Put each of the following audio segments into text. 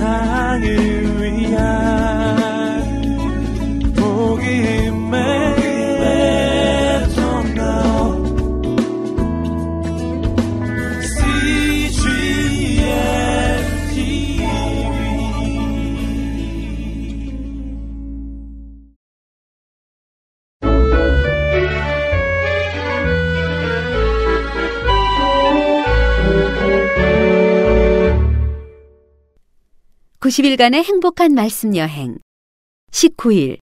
세상을 (90일간의) 행복한 말씀 여행 (19일)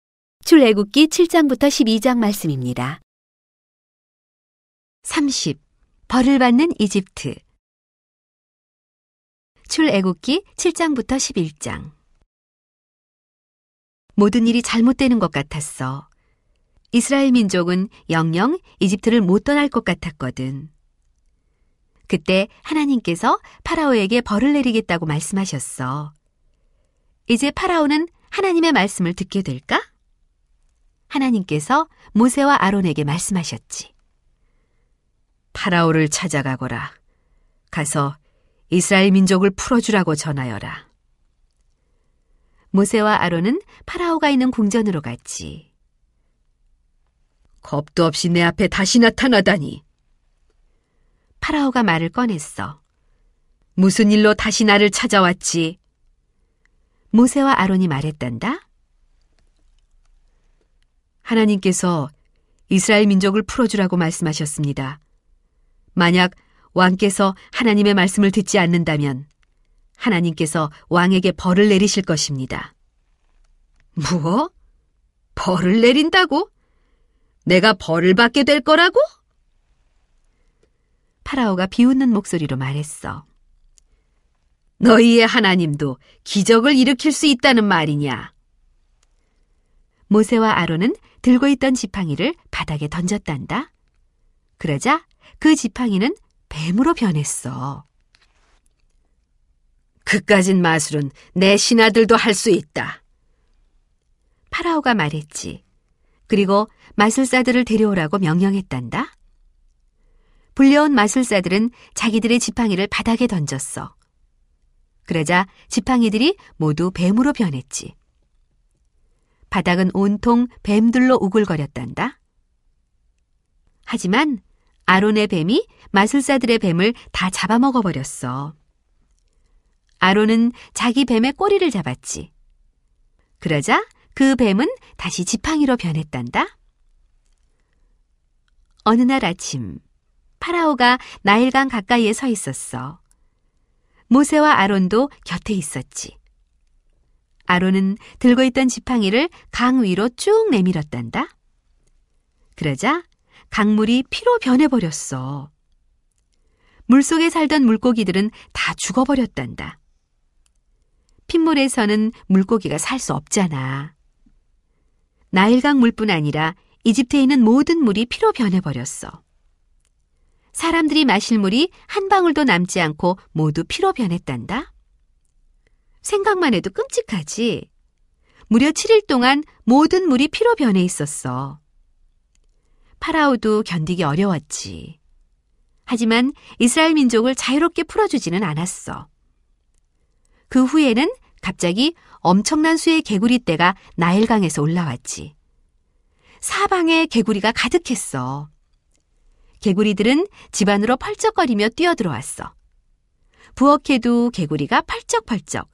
출애굽기 (7장부터) (12장) 말씀입니다. 30. 벌을 받는 이집트 출애굽기 7장부터 11장 모든 일이 잘못되는 것 같았어. 이스라엘 민족은 영영 이집트를 못 떠날 것 같았거든. 그때 하나님께서 파라오에게 벌을 내리겠다고 말씀하셨어. 이제 파라오는 하나님의 말씀을 듣게 될까? 하나님께서 모세와 아론에게 말씀하셨지. 파라오를 찾아가거라. 가서 이스라엘 민족을 풀어주라고 전하여라. 모세와 아론은 파라오가 있는 궁전으로 갔지. 겁도 없이 내 앞에 다시 나타나다니. 파라오가 말을 꺼냈어. 무슨 일로 다시 나를 찾아왔지? 모세와 아론이 말했단다. 하나님께서 이스라엘 민족을 풀어주라고 말씀하셨습니다. 만약 왕께서 하나님의 말씀을 듣지 않는다면 하나님께서 왕에게 벌을 내리실 것입니다. 뭐? 벌을 내린다고? 내가 벌을 받게 될 거라고? 파라오가 비웃는 목소리로 말했어. 너희의 하나님도 기적을 일으킬 수 있다는 말이냐? 모세와 아론은 들고 있던 지팡이를 바닥에 던졌단다. 그러자 그 지팡이는 뱀으로 변했어. 그까진 마술은 내 신하들도 할 수 있다. 파라오가 말했지. 그리고 마술사들을 데려오라고 명령했단다. 불려온 마술사들은 자기들의 지팡이를 바닥에 던졌어. 그러자 지팡이들이 모두 뱀으로 변했지. 바닥은 온통 뱀들로 우글거렸단다. 하지만 아론의 뱀이 마술사들의 뱀을 다 잡아먹어 버렸어. 아론은 자기 뱀의 꼬리를 잡았지. 그러자 그 뱀은 다시 지팡이로 변했단다. 어느 날 아침, 파라오가 나일강 가까이에 서 있었어. 모세와 아론도 곁에 있었지. 아론은 들고 있던 지팡이를 강 위로 쭉 내밀었단다. 그러자 강물이 피로 변해버렸어. 물속에 살던 물고기들은 다 죽어버렸단다. 핏물에서는 물고기가 살 수 없잖아. 나일강 물뿐 아니라 이집트에 있는 모든 물이 피로 변해버렸어. 사람들이 마실 물이 한 방울도 남지 않고 모두 피로 변했단다. 생각만 해도 끔찍하지. 무려 7일 동안 모든 물이 피로 변해 있었어. 파라오도 견디기 어려웠지. 하지만 이스라엘 민족을 자유롭게 풀어주지는 않았어. 그 후에는 갑자기 엄청난 수의 개구리 떼가 나일강에서 올라왔지. 사방에 개구리가 가득했어. 개구리들은 집 안으로 펄쩍거리며 뛰어들어왔어. 부엌에도 개구리가 펄쩍펄쩍,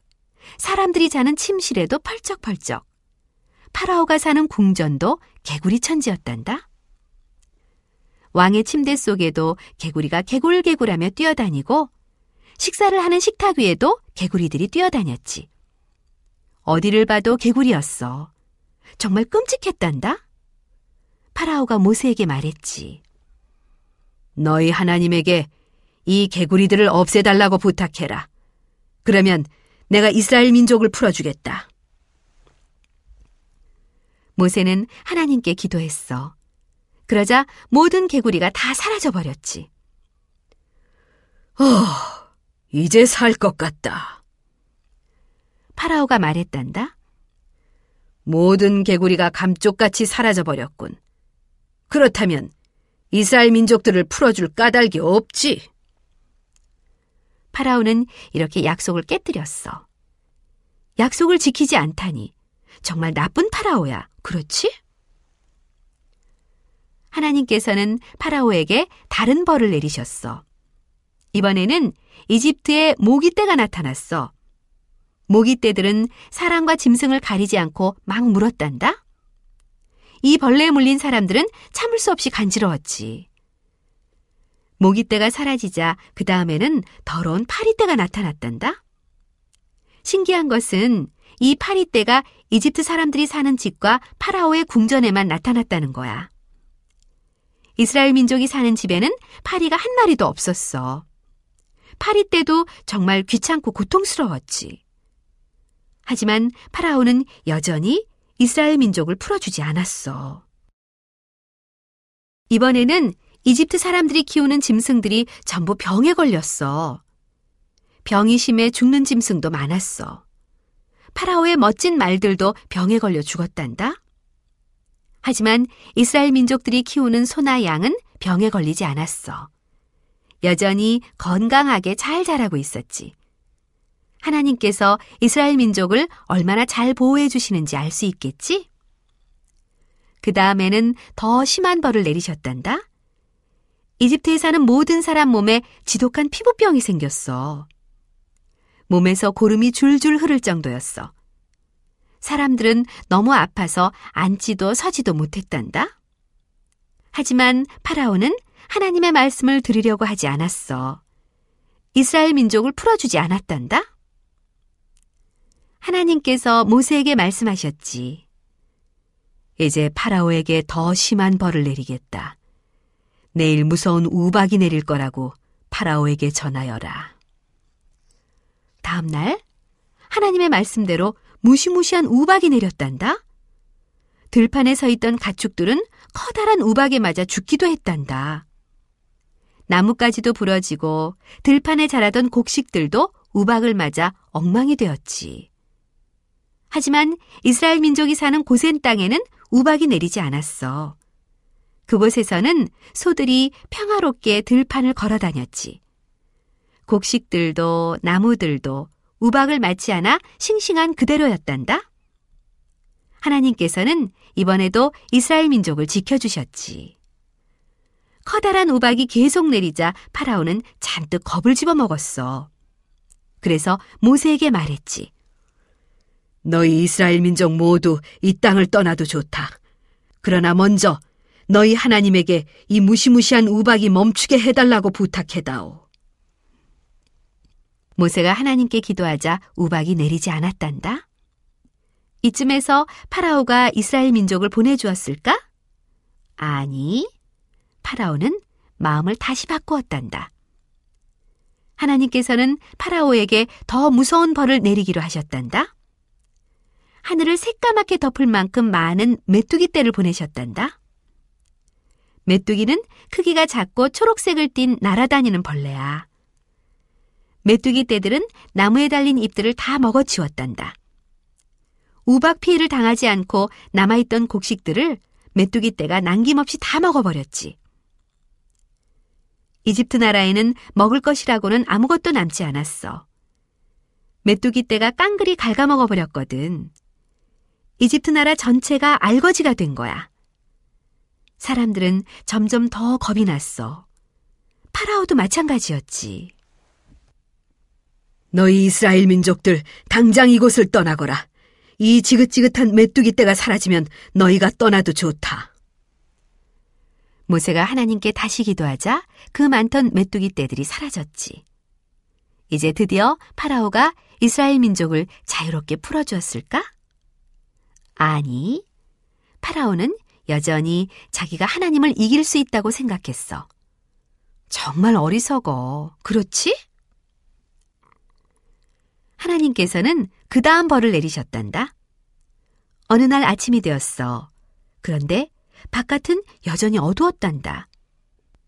사람들이 자는 침실에도 펄쩍펄쩍, 파라오가 사는 궁전도 개구리 천지였단다. 왕의 침대 속에도 개구리가 개굴개굴하며 뛰어다니고 식사를 하는 식탁 위에도 개구리들이 뛰어다녔지. 어디를 봐도 개구리였어. 정말 끔찍했단다. 파라오가 모세에게 말했지. 너희 하나님에게 이 개구리들을 없애달라고 부탁해라. 그러면 내가 이스라엘 민족을 풀어주겠다. 모세는 하나님께 기도했어. 그러자 모든 개구리가 다 사라져 버렸지. 어, 이제 살 것 같다. 파라오가 말했단다. 모든 개구리가 감쪽같이 사라져 버렸군. 그렇다면 이스라엘 민족들을 풀어줄 까닭이 없지. 파라오는 이렇게 약속을 깨뜨렸어. 약속을 지키지 않다니. 정말 나쁜 파라오야. 그렇지? 하나님께서는 파라오에게 다른 벌을 내리셨어. 이번에는 이집트에 모기떼가 나타났어. 모기떼들은 사람과 짐승을 가리지 않고 막 물었단다. 이 벌레에 물린 사람들은 참을 수 없이 간지러웠지. 모기떼가 사라지자 그 다음에는 더러운 파리떼가 나타났단다. 신기한 것은 이 파리떼가 이집트 사람들이 사는 집과 파라오의 궁전에만 나타났다는 거야. 이스라엘 민족이 사는 집에는 파리가 한 마리도 없었어. 파리떼도 정말 귀찮고 고통스러웠지. 하지만 파라오는 여전히 이스라엘 민족을 풀어주지 않았어. 이번에는 이집트 사람들이 키우는 짐승들이 전부 병에 걸렸어. 병이 심해 죽는 짐승도 많았어. 파라오의 멋진 말들도 병에 걸려 죽었단다. 하지만 이스라엘 민족들이 키우는 소나 양은 병에 걸리지 않았어. 여전히 건강하게 잘 자라고 있었지. 하나님께서 이스라엘 민족을 얼마나 잘 보호해 주시는지 알 수 있겠지? 그 다음에는 더 심한 벌을 내리셨단다. 이집트에 사는 모든 사람 몸에 지독한 피부병이 생겼어. 몸에서 고름이 줄줄 흐를 정도였어. 사람들은 너무 아파서 앉지도 서지도 못했단다. 하지만 파라오는 하나님의 말씀을 들으려고 하지 않았어. 이스라엘 민족을 풀어주지 않았단다. 하나님께서 모세에게 말씀하셨지. 이제 파라오에게 더 심한 벌을 내리겠다. 내일 무서운 우박이 내릴 거라고 파라오에게 전하여라. 다음 날 하나님의 말씀대로 무시무시한 우박이 내렸단다. 들판에 서 있던 가축들은 커다란 우박에 맞아 죽기도 했단다. 나뭇가지도 부러지고 들판에 자라던 곡식들도 우박을 맞아 엉망이 되었지. 하지만 이스라엘 민족이 사는 고센 땅에는 우박이 내리지 않았어. 그곳에서는 소들이 평화롭게 들판을 걸어 다녔지. 곡식들도 나무들도 우박을 맞지 않아 싱싱한 그대로였단다. 하나님께서는 이번에도 이스라엘 민족을 지켜주셨지. 커다란 우박이 계속 내리자 파라오는 잔뜩 겁을 집어먹었어. 그래서 모세에게 말했지. 너희 이스라엘 민족 모두 이 땅을 떠나도 좋다. 그러나 먼저 너희 하나님에게 이 무시무시한 우박이 멈추게 해달라고 부탁해다오. 모세가 하나님께 기도하자 우박이 내리지 않았단다. 이쯤에서 파라오가 이스라엘 민족을 보내주었을까? 아니, 파라오는 마음을 다시 바꾸었단다. 하나님께서는 파라오에게 더 무서운 벌을 내리기로 하셨단다. 하늘을 새까맣게 덮을 만큼 많은 메뚜기 떼를 보내셨단다. 메뚜기는 크기가 작고 초록색을 띤 날아다니는 벌레야. 메뚜기 떼들은 나무에 달린 잎들을 다 먹어치웠단다. 우박 피해를 당하지 않고 남아있던 곡식들을 메뚜기 떼가 남김없이 다 먹어버렸지. 이집트 나라에는 먹을 것이라고는 아무것도 남지 않았어. 메뚜기 떼가 깡그리 갉아먹어버렸거든. 이집트 나라 전체가 알거지가 된 거야. 사람들은 점점 더 겁이 났어. 파라오도 마찬가지였지. 너희 이스라엘 민족들 당장 이곳을 떠나거라. 이 지긋지긋한 메뚜기 떼가 사라지면 너희가 떠나도 좋다. 모세가 하나님께 다시 기도하자 그 많던 메뚜기 떼들이 사라졌지. 이제 드디어 파라오가 이스라엘 민족을 자유롭게 풀어주었을까? 아니, 파라오는 여전히 자기가 하나님을 이길 수 있다고 생각했어. 정말 어리석어. 그렇지? 하나님께서는 그 다음 벌을 내리셨단다. 어느 날 아침이 되었어. 그런데 바깥은 여전히 어두웠단다.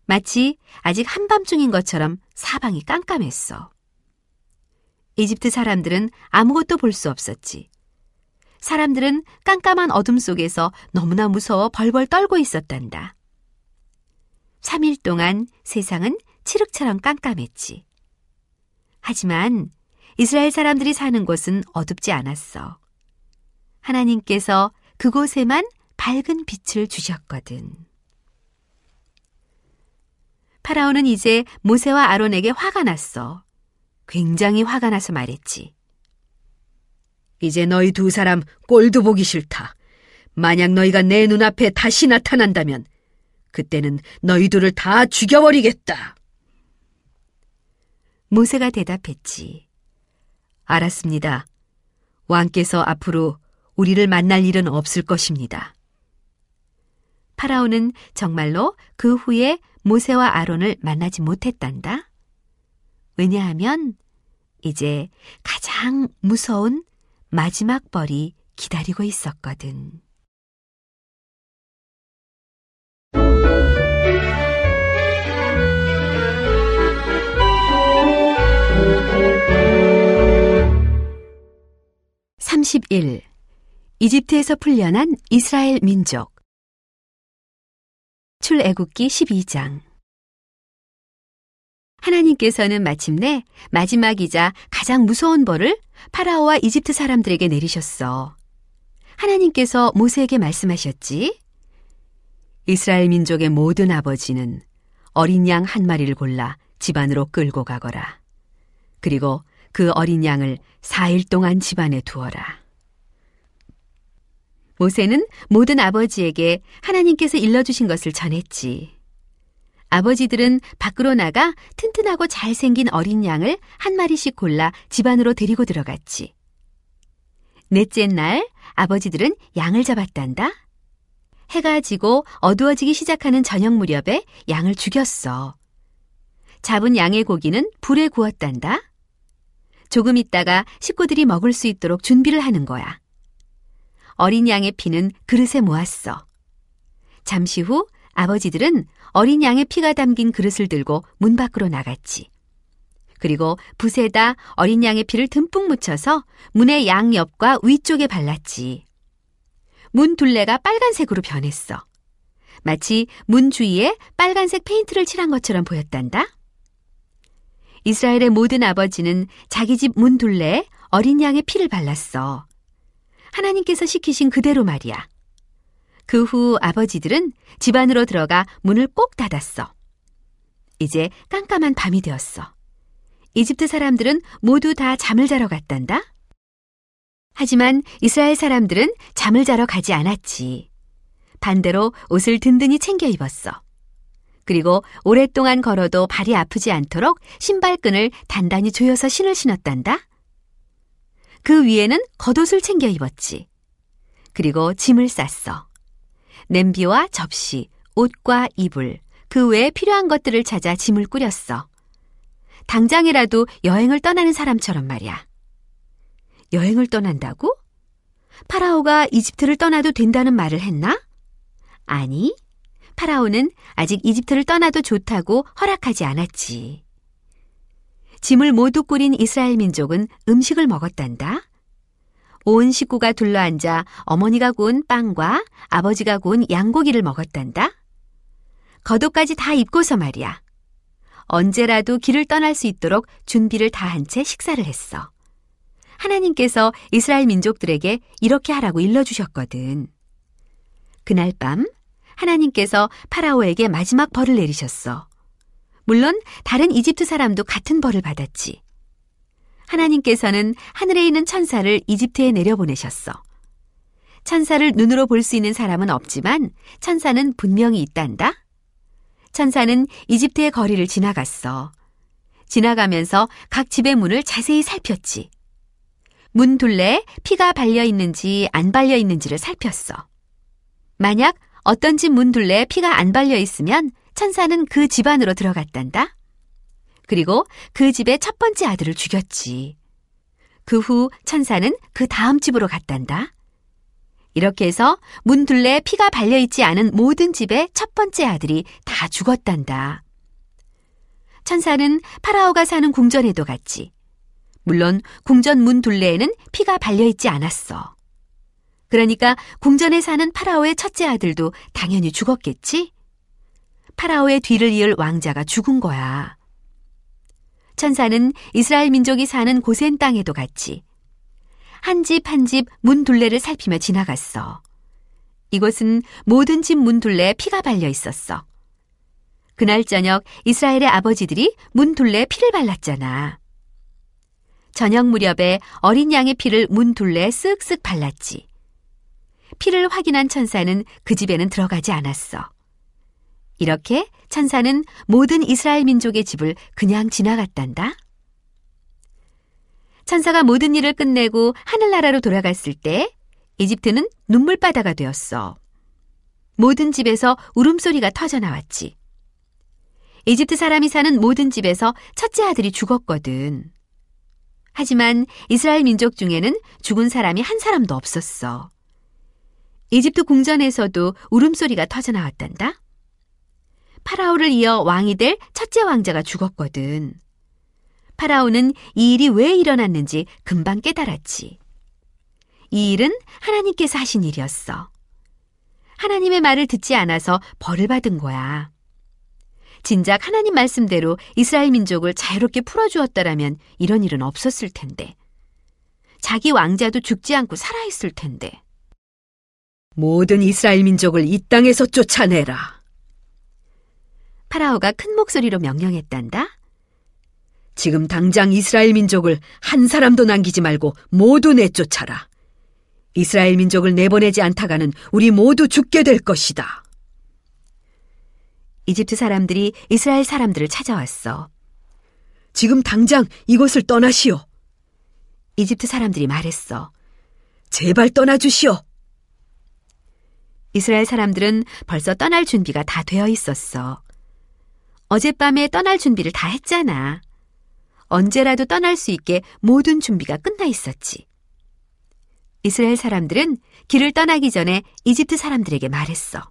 마치 아직 한밤중인 것처럼 사방이 깜깜했어. 이집트 사람들은 아무것도 볼 수 없었지. 사람들은 깜깜한 어둠 속에서 너무나 무서워 벌벌 떨고 있었단다. 3일 동안 세상은 칠흑처럼 깜깜했지. 하지만 이스라엘 사람들이 사는 곳은 어둡지 않았어. 하나님께서 그곳에만 밝은 빛을 주셨거든. 파라오는 이제 모세와 아론에게 화가 났어. 굉장히 화가 나서 말했지. 이제 너희 두 사람 꼴도 보기 싫다. 만약 너희가 내 눈앞에 다시 나타난다면 그때는 너희 둘을 다 죽여버리겠다. 모세가 대답했지. 알았습니다. 왕께서 앞으로 우리를 만날 일은 없을 것입니다. 파라오는 정말로 그 후에 모세와 아론을 만나지 못했단다. 왜냐하면 이제 가장 무서운 마지막 벌이 기다리고 있었거든. (31) 이집트에서 풀려난 이스라엘 민족. 출애굽기 12장 하나님께서는 마침내 마지막이자 가장 무서운 벌을 파라오와 이집트 사람들에게 내리셨어. 하나님께서 모세에게 말씀하셨지. 이스라엘 민족의 모든 아버지는 어린 양 한 마리를 골라 집안으로 끌고 가거라. 그리고 그 어린 양을 4일 동안 집안에 두어라. 모세는 모든 아버지에게 하나님께서 일러주신 것을 전했지. 아버지들은 밖으로 나가 튼튼하고 잘생긴 어린 양을 한 마리씩 골라 집안으로 데리고 들어갔지. 넷째 날 아버지들은 양을 잡았단다. 해가 지고 어두워지기 시작하는 저녁 무렵에 양을 죽였어. 잡은 양의 고기는 불에 구웠단다. 조금 있다가 식구들이 먹을 수 있도록 준비를 하는 거야. 어린 양의 피는 그릇에 모았어. 잠시 후 아버지들은 어린 양의 피가 담긴 그릇을 들고 문 밖으로 나갔지. 그리고 붓에다 어린 양의 피를 듬뿍 묻혀서 문의 양옆과 위쪽에 발랐지. 문 둘레가 빨간색으로 변했어. 마치 문 주위에 빨간색 페인트를 칠한 것처럼 보였단다. 이스라엘의 모든 아버지는 자기 집 문 둘레에 어린 양의 피를 발랐어. 하나님께서 시키신 그대로 말이야. 그 후 아버지들은 집 안으로 들어가 문을 꼭 닫았어. 이제 깜깜한 밤이 되었어. 이집트 사람들은 모두 다 잠을 자러 갔단다. 하지만 이스라엘 사람들은 잠을 자러 가지 않았지. 반대로 옷을 든든히 챙겨 입었어. 그리고 오랫동안 걸어도 발이 아프지 않도록 신발끈을 단단히 조여서 신을 신었단다. 그 위에는 겉옷을 챙겨 입었지. 그리고 짐을 쌌어. 냄비와 접시, 옷과 이불, 그 외에 필요한 것들을 찾아 짐을 꾸렸어. 당장이라도 여행을 떠나는 사람처럼 말이야. 여행을 떠난다고? 파라오가 이집트를 떠나도 된다는 말을 했나? 아니, 파라오는 아직 이집트를 떠나도 좋다고 허락하지 않았지. 짐을 모두 꾸린 이스라엘 민족은 음식을 먹었단다. 온 식구가 둘러앉아 어머니가 구운 빵과 아버지가 구운 양고기를 먹었단다. 겉옷까지 다 입고서 말이야. 언제라도 길을 떠날 수 있도록 준비를 다한 채 식사를 했어. 하나님께서 이스라엘 민족들에게 이렇게 하라고 일러주셨거든. 그날 밤 하나님께서 파라오에게 마지막 벌을 내리셨어. 물론 다른 이집트 사람도 같은 벌을 받았지. 하나님께서는 하늘에 있는 천사를 이집트에 내려보내셨어. 천사를 눈으로 볼 수 있는 사람은 없지만 천사는 분명히 있단다. 천사는 이집트의 거리를 지나갔어. 지나가면서 각 집의 문을 자세히 살폈지. 문 둘레에 피가 발려 있는지 안 발려 있는지를 살폈어. 만약 어떤 집 문 둘레에 피가 안 발려 있으면 천사는 그 집 안으로 들어갔단다. 그리고 그 집의 첫 번째 아들을 죽였지. 그 후 천사는 그 다음 집으로 갔단다. 이렇게 해서 문 둘레에 피가 발려 있지 않은 모든 집의 첫 번째 아들이 다 죽었단다. 천사는 파라오가 사는 궁전에도 갔지. 물론 궁전 문 둘레에는 피가 발려 있지 않았어. 그러니까 궁전에 사는 파라오의 첫째 아들도 당연히 죽었겠지? 파라오의 뒤를 이을 왕자가 죽은 거야. 천사는 이스라엘 민족이 사는 고센 땅에도 갔지. 한 집 한 집 문 둘레를 살피며 지나갔어. 이곳은 모든 집 문 둘레에 피가 발려 있었어. 그날 저녁 이스라엘의 아버지들이 문 둘레에 피를 발랐잖아. 저녁 무렵에 어린 양의 피를 문 둘레에 쓱쓱 발랐지. 피를 확인한 천사는 그 집에는 들어가지 않았어. 이렇게 천사는 모든 이스라엘 민족의 집을 그냥 지나갔단다. 천사가 모든 일을 끝내고 하늘나라로 돌아갔을 때 이집트는 눈물바다가 되었어. 모든 집에서 울음소리가 터져 나왔지. 이집트 사람이 사는 모든 집에서 첫째 아들이 죽었거든. 하지만 이스라엘 민족 중에는 죽은 사람이 한 사람도 없었어. 이집트 궁전에서도 울음소리가 터져 나왔단다. 파라오를 이어 왕이 될 첫째 왕자가 죽었거든. 파라오는 이 일이 왜 일어났는지 금방 깨달았지. 이 일은 하나님께서 하신 일이었어. 하나님의 말을 듣지 않아서 벌을 받은 거야. 진작 하나님 말씀대로 이스라엘 민족을 자유롭게 풀어주었다라면 이런 일은 없었을 텐데. 자기 왕자도 죽지 않고 살아있을 텐데. 모든 이스라엘 민족을 이 땅에서 쫓아내라. 파라오가 큰 목소리로 명령했단다. 지금 당장 이스라엘 민족을 한 사람도 남기지 말고 모두 내쫓아라. 이스라엘 민족을 내보내지 않다가는 우리 모두 죽게 될 것이다. 이집트 사람들이 이스라엘 사람들을 찾아왔어. 지금 당장 이곳을 떠나시오. 이집트 사람들이 말했어. 제발 떠나주시오. 이스라엘 사람들은 벌써 떠날 준비가 다 되어 있었어. 어젯밤에 떠날 준비를 다 했잖아. 언제라도 떠날 수 있게 모든 준비가 끝나 있었지. 이스라엘 사람들은 길을 떠나기 전에 이집트 사람들에게 말했어.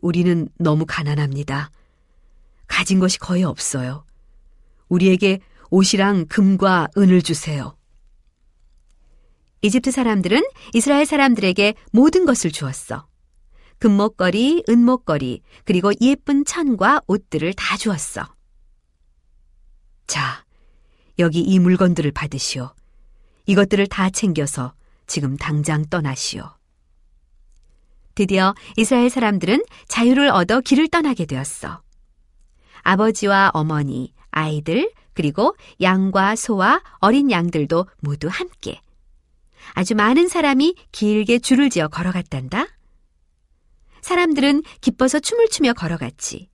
우리는 너무 가난합니다. 가진 것이 거의 없어요. 우리에게 옷이랑 금과 은을 주세요. 이집트 사람들은 이스라엘 사람들에게 모든 것을 주었어. 금목걸이, 은목걸이, 그리고 예쁜 천과 옷들을 다 주었어. 자, 여기 이 물건들을 받으시오. 이것들을 다 챙겨서 지금 당장 떠나시오. 드디어 이스라엘 사람들은 자유를 얻어 길을 떠나게 되었어. 아버지와 어머니, 아이들, 그리고 양과 소와 어린 양들도 모두 함께. 아주 많은 사람이 길게 줄을 지어 걸어갔단다. 사람들은 기뻐서 춤을 추며 걸어갔지.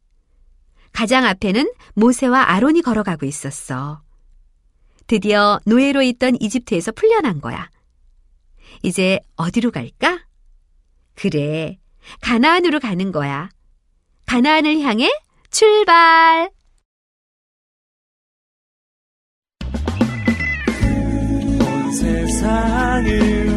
가장 앞에는 모세와 아론이 걸어가고 있었어. 드디어 노예로 있던 이집트에서 풀려난 거야. 이제 어디로 갈까? 그래, 가나안으로 가는 거야. 가나안을 향해 출발! 온 세상을